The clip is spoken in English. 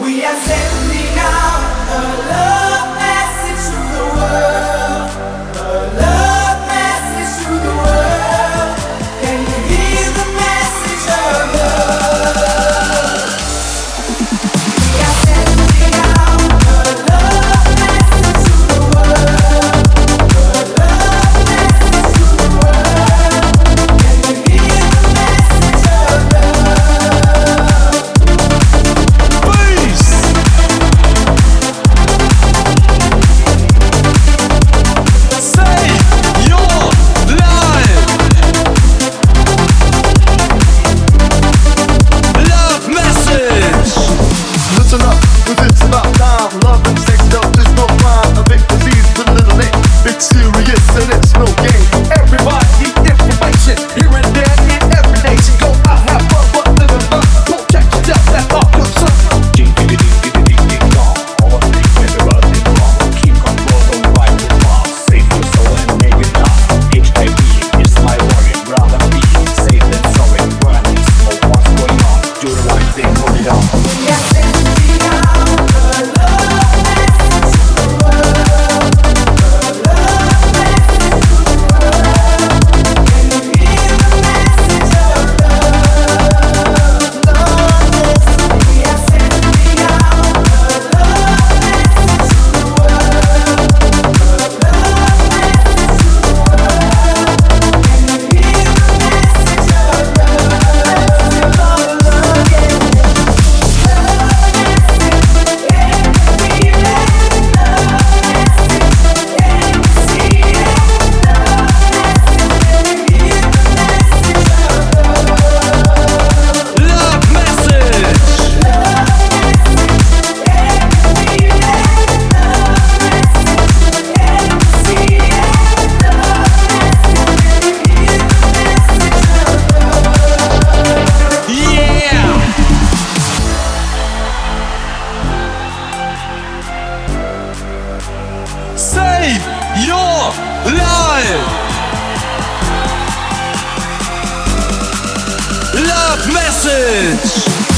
We are sending out a love Cause it's about your life. Love message.